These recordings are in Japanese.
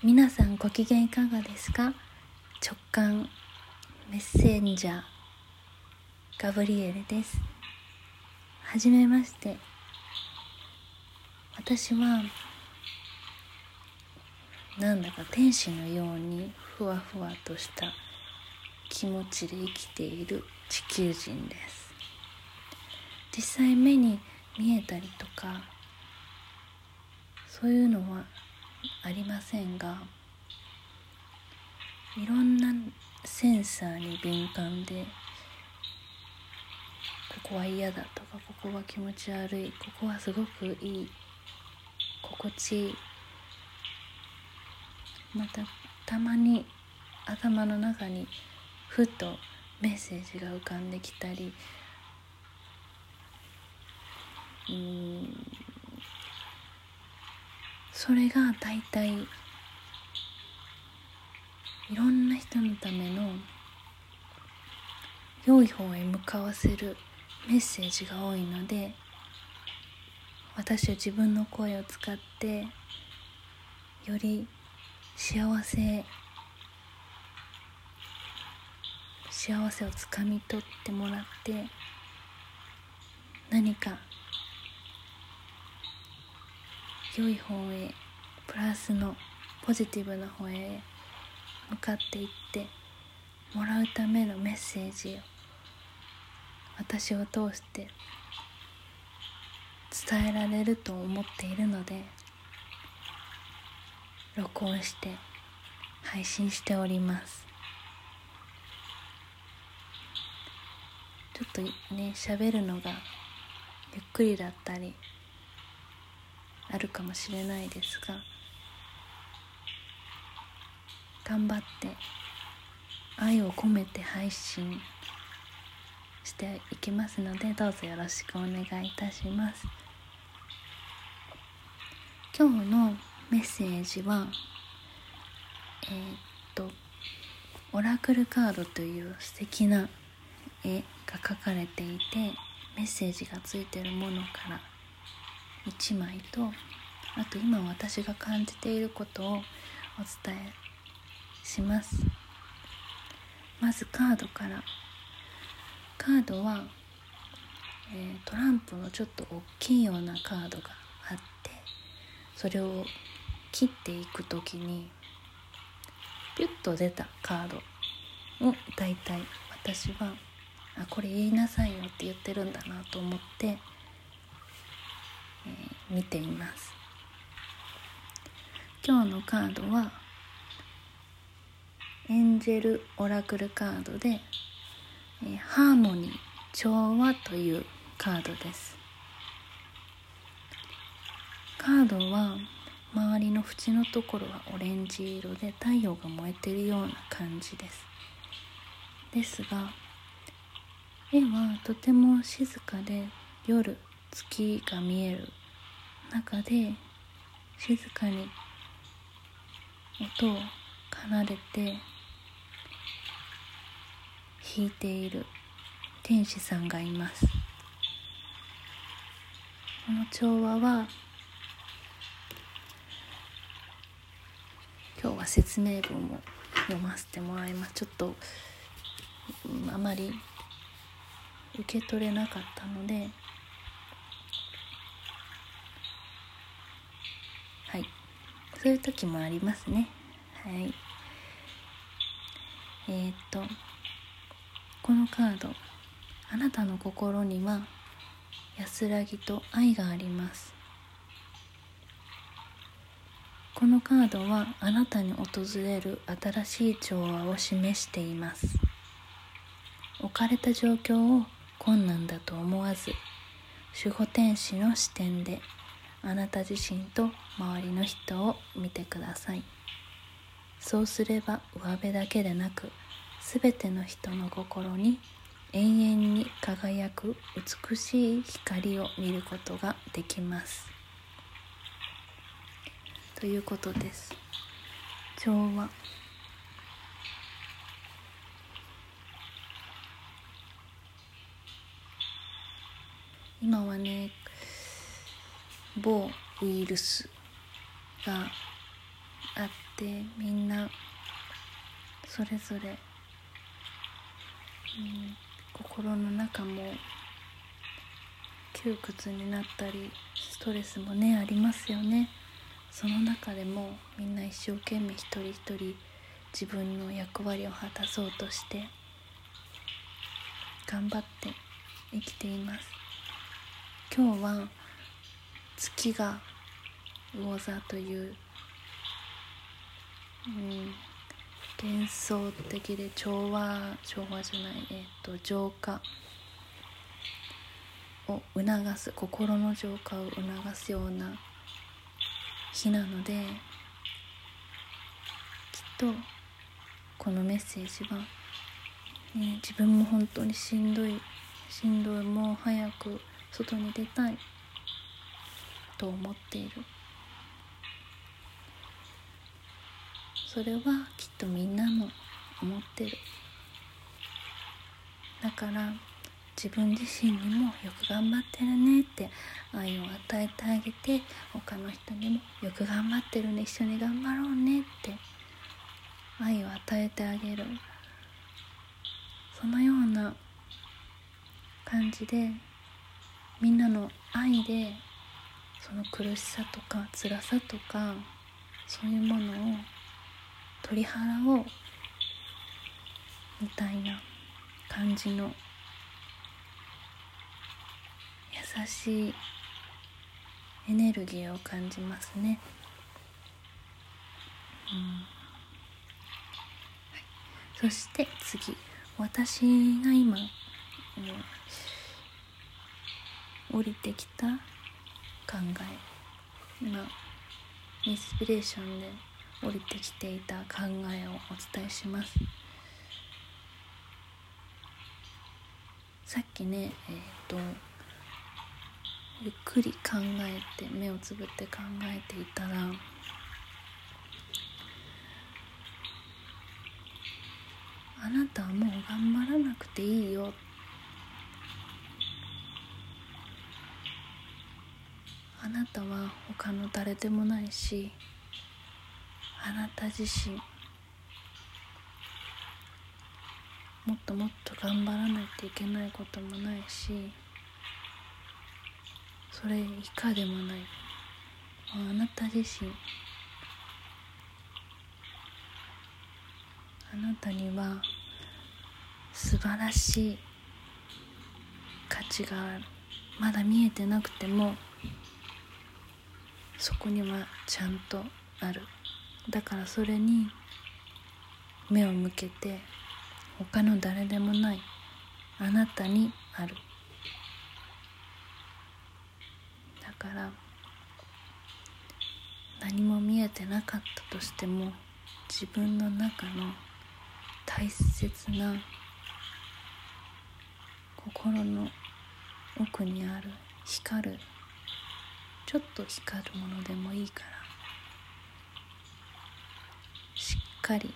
皆さんご機嫌いかがですか？直感メッセンジャーガブリエルです。はじめまして。私はなんだか天使のようにふわふわとした気持ちで生きている地球人です。実際目に見えたりとかそういうのはありませんがいろんなセンサーに敏感でここは嫌だとかここは気持ち悪いここはすごくいい心地いいまたたまに頭の中にふとメッセージが浮かんできたりうんそれが大体いろんな人のための良い方へ向かわせるメッセージが多いので私は自分の声を使ってより幸せ幸せをつかみ取ってもらって何か良い方へプラスのポジティブな方へ向かっていってもらうためのメッセージを私を通して伝えられると思っているので録音して配信しております。ちょっとね喋るのがゆっくりだったりあるかもしれないですが頑張って愛を込めて配信していきますのでどうぞよろしくお願いいたします。今日のメッセージはえー、っとオラクルカードという素敵な絵が描かれていてメッセージがついてるものから1枚とあと今私が感じていることをお伝えします。まずカードから。カードは、えー、トランプのちょっと大きいようなカードがあってそれを切っていく時にピュッと出たカードを大体私はあこれ言いなさいよって言ってるんだなと思って、見ています。今日のカードはエンジェルオラクルカードで、えー、ハーモニー調和というカードです。カードは周りの縁のところはオレンジ色で太陽が燃えてるような感じです。ですが絵はとても静かで夜月が見える中で静かに音を奏でて弾いている天使さんがいます。この調和は今日は説明文を読ませてもらいます。ちょっとあまり受け取れなかったのではい。そういう時もありますね。はい。えー、っとこのカード。あなたの心には安らぎと愛があります。このカードはあなたに訪れる新しい調和を示しています。置かれた状況を困難だと思わず守護天使の視点であなた自身と周りの人を見てください。そうすれば上辺だけでなく全ての人の心に永遠に輝く美しい光を見ることができます。ということです。調和今はね某ウイルスがあってみんなそれぞれ、うん、心の中も窮屈になったりストレスもねありますよね。その中でもみんな一生懸命一人一人自分の役割を果たそうとして頑張って生きています。今日は月が魚座という、うん、幻想的で調和調和じゃないえっ、ー、と浄化を促す心の浄化を促すような日なのできっとこのメッセージは、ね、自分も本当にしんどいしんどいもう早く外に出たいと思っている。それはきっとみんなも思ってる。だから自分自身にもよく頑張ってるねって愛を与えてあげて他の人にもよく頑張ってるね一緒に頑張ろうねって愛を与えてあげる。そのような感じでみんなの愛でその苦しさとか辛さとかそういうものを取り払おうみたいな感じの優しいエネルギーを感じますね。うん。はい、そして次。私が今、うん、降りてきた考え今インスピレーションで降りてきていた考えをお伝えします。さっきねえっ、ー、とゆっくり考えて目をつぶって考えていたらあなたはもう頑張らなくていいよあなたは他の誰でもないしあなた自身もっともっと頑張らないといけないこともないしそれ以下でもない。あなた自身あなたには素晴らしい価値がある。まだ見えてなくてもそこにはちゃんとある。だからそれに目を向けて他の誰でもない。あなたにある。だから何も見えてなかったとしても自分の中の大切な心の奥にある光るちょっと光るものでもいいから。しっかり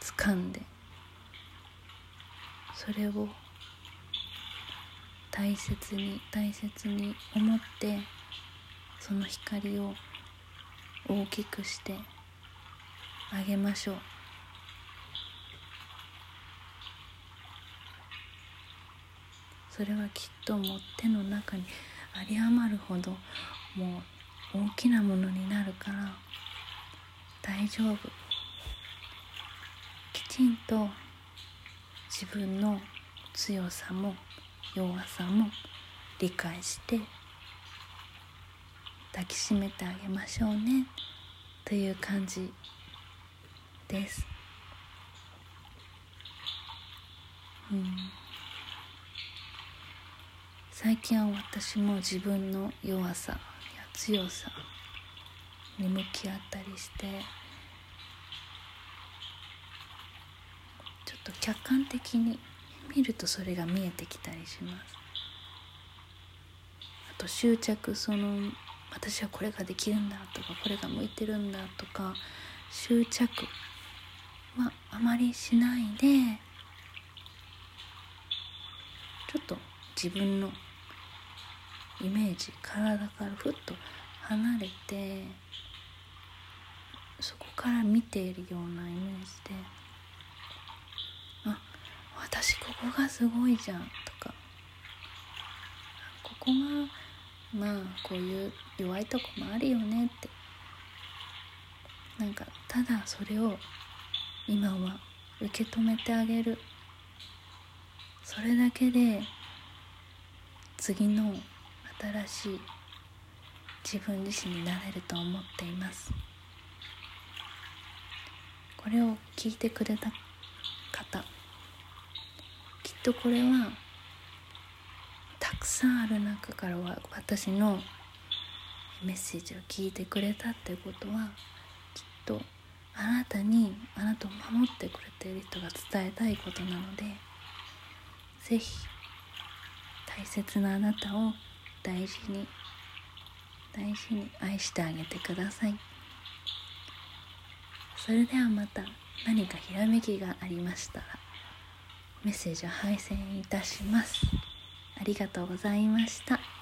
掴んでそれを大切に大切に思ってその光を大きくしてあげましょう。それはきっともう手の中に有り余るほどもう大きなものになるから大丈夫。きちんと自分の強さも弱さも理解して抱きしめてあげましょうね。という感じです。うん、最近は私も自分の弱さや強さに向き合ったりしてちょっと客観的に見るとそれが見えてきたりします。あと執着その私はこれができるんだとかこれが向いてるんだとか執着はあまりしないでちょっと自分のイメージ体からふっと離れてそこから見ているようなイメージであ私ここがすごいじゃんとかここがまあこういう弱いとこもあるよねってなんかただそれを今は受け止めてあげる。それだけで次の新しい自分自身になれると思っています。これを聞いてくれた方きっとこれはたくさんある中からは私のメッセージを聞いてくれたっていうことはきっとあなたにあなたを守ってくれている人が伝えたいことなので是非大切なあなたを大事に大事に愛してあげてくださいそれではまた何かひらめきがありましたらメッセージを配信いたしますありがとうございました。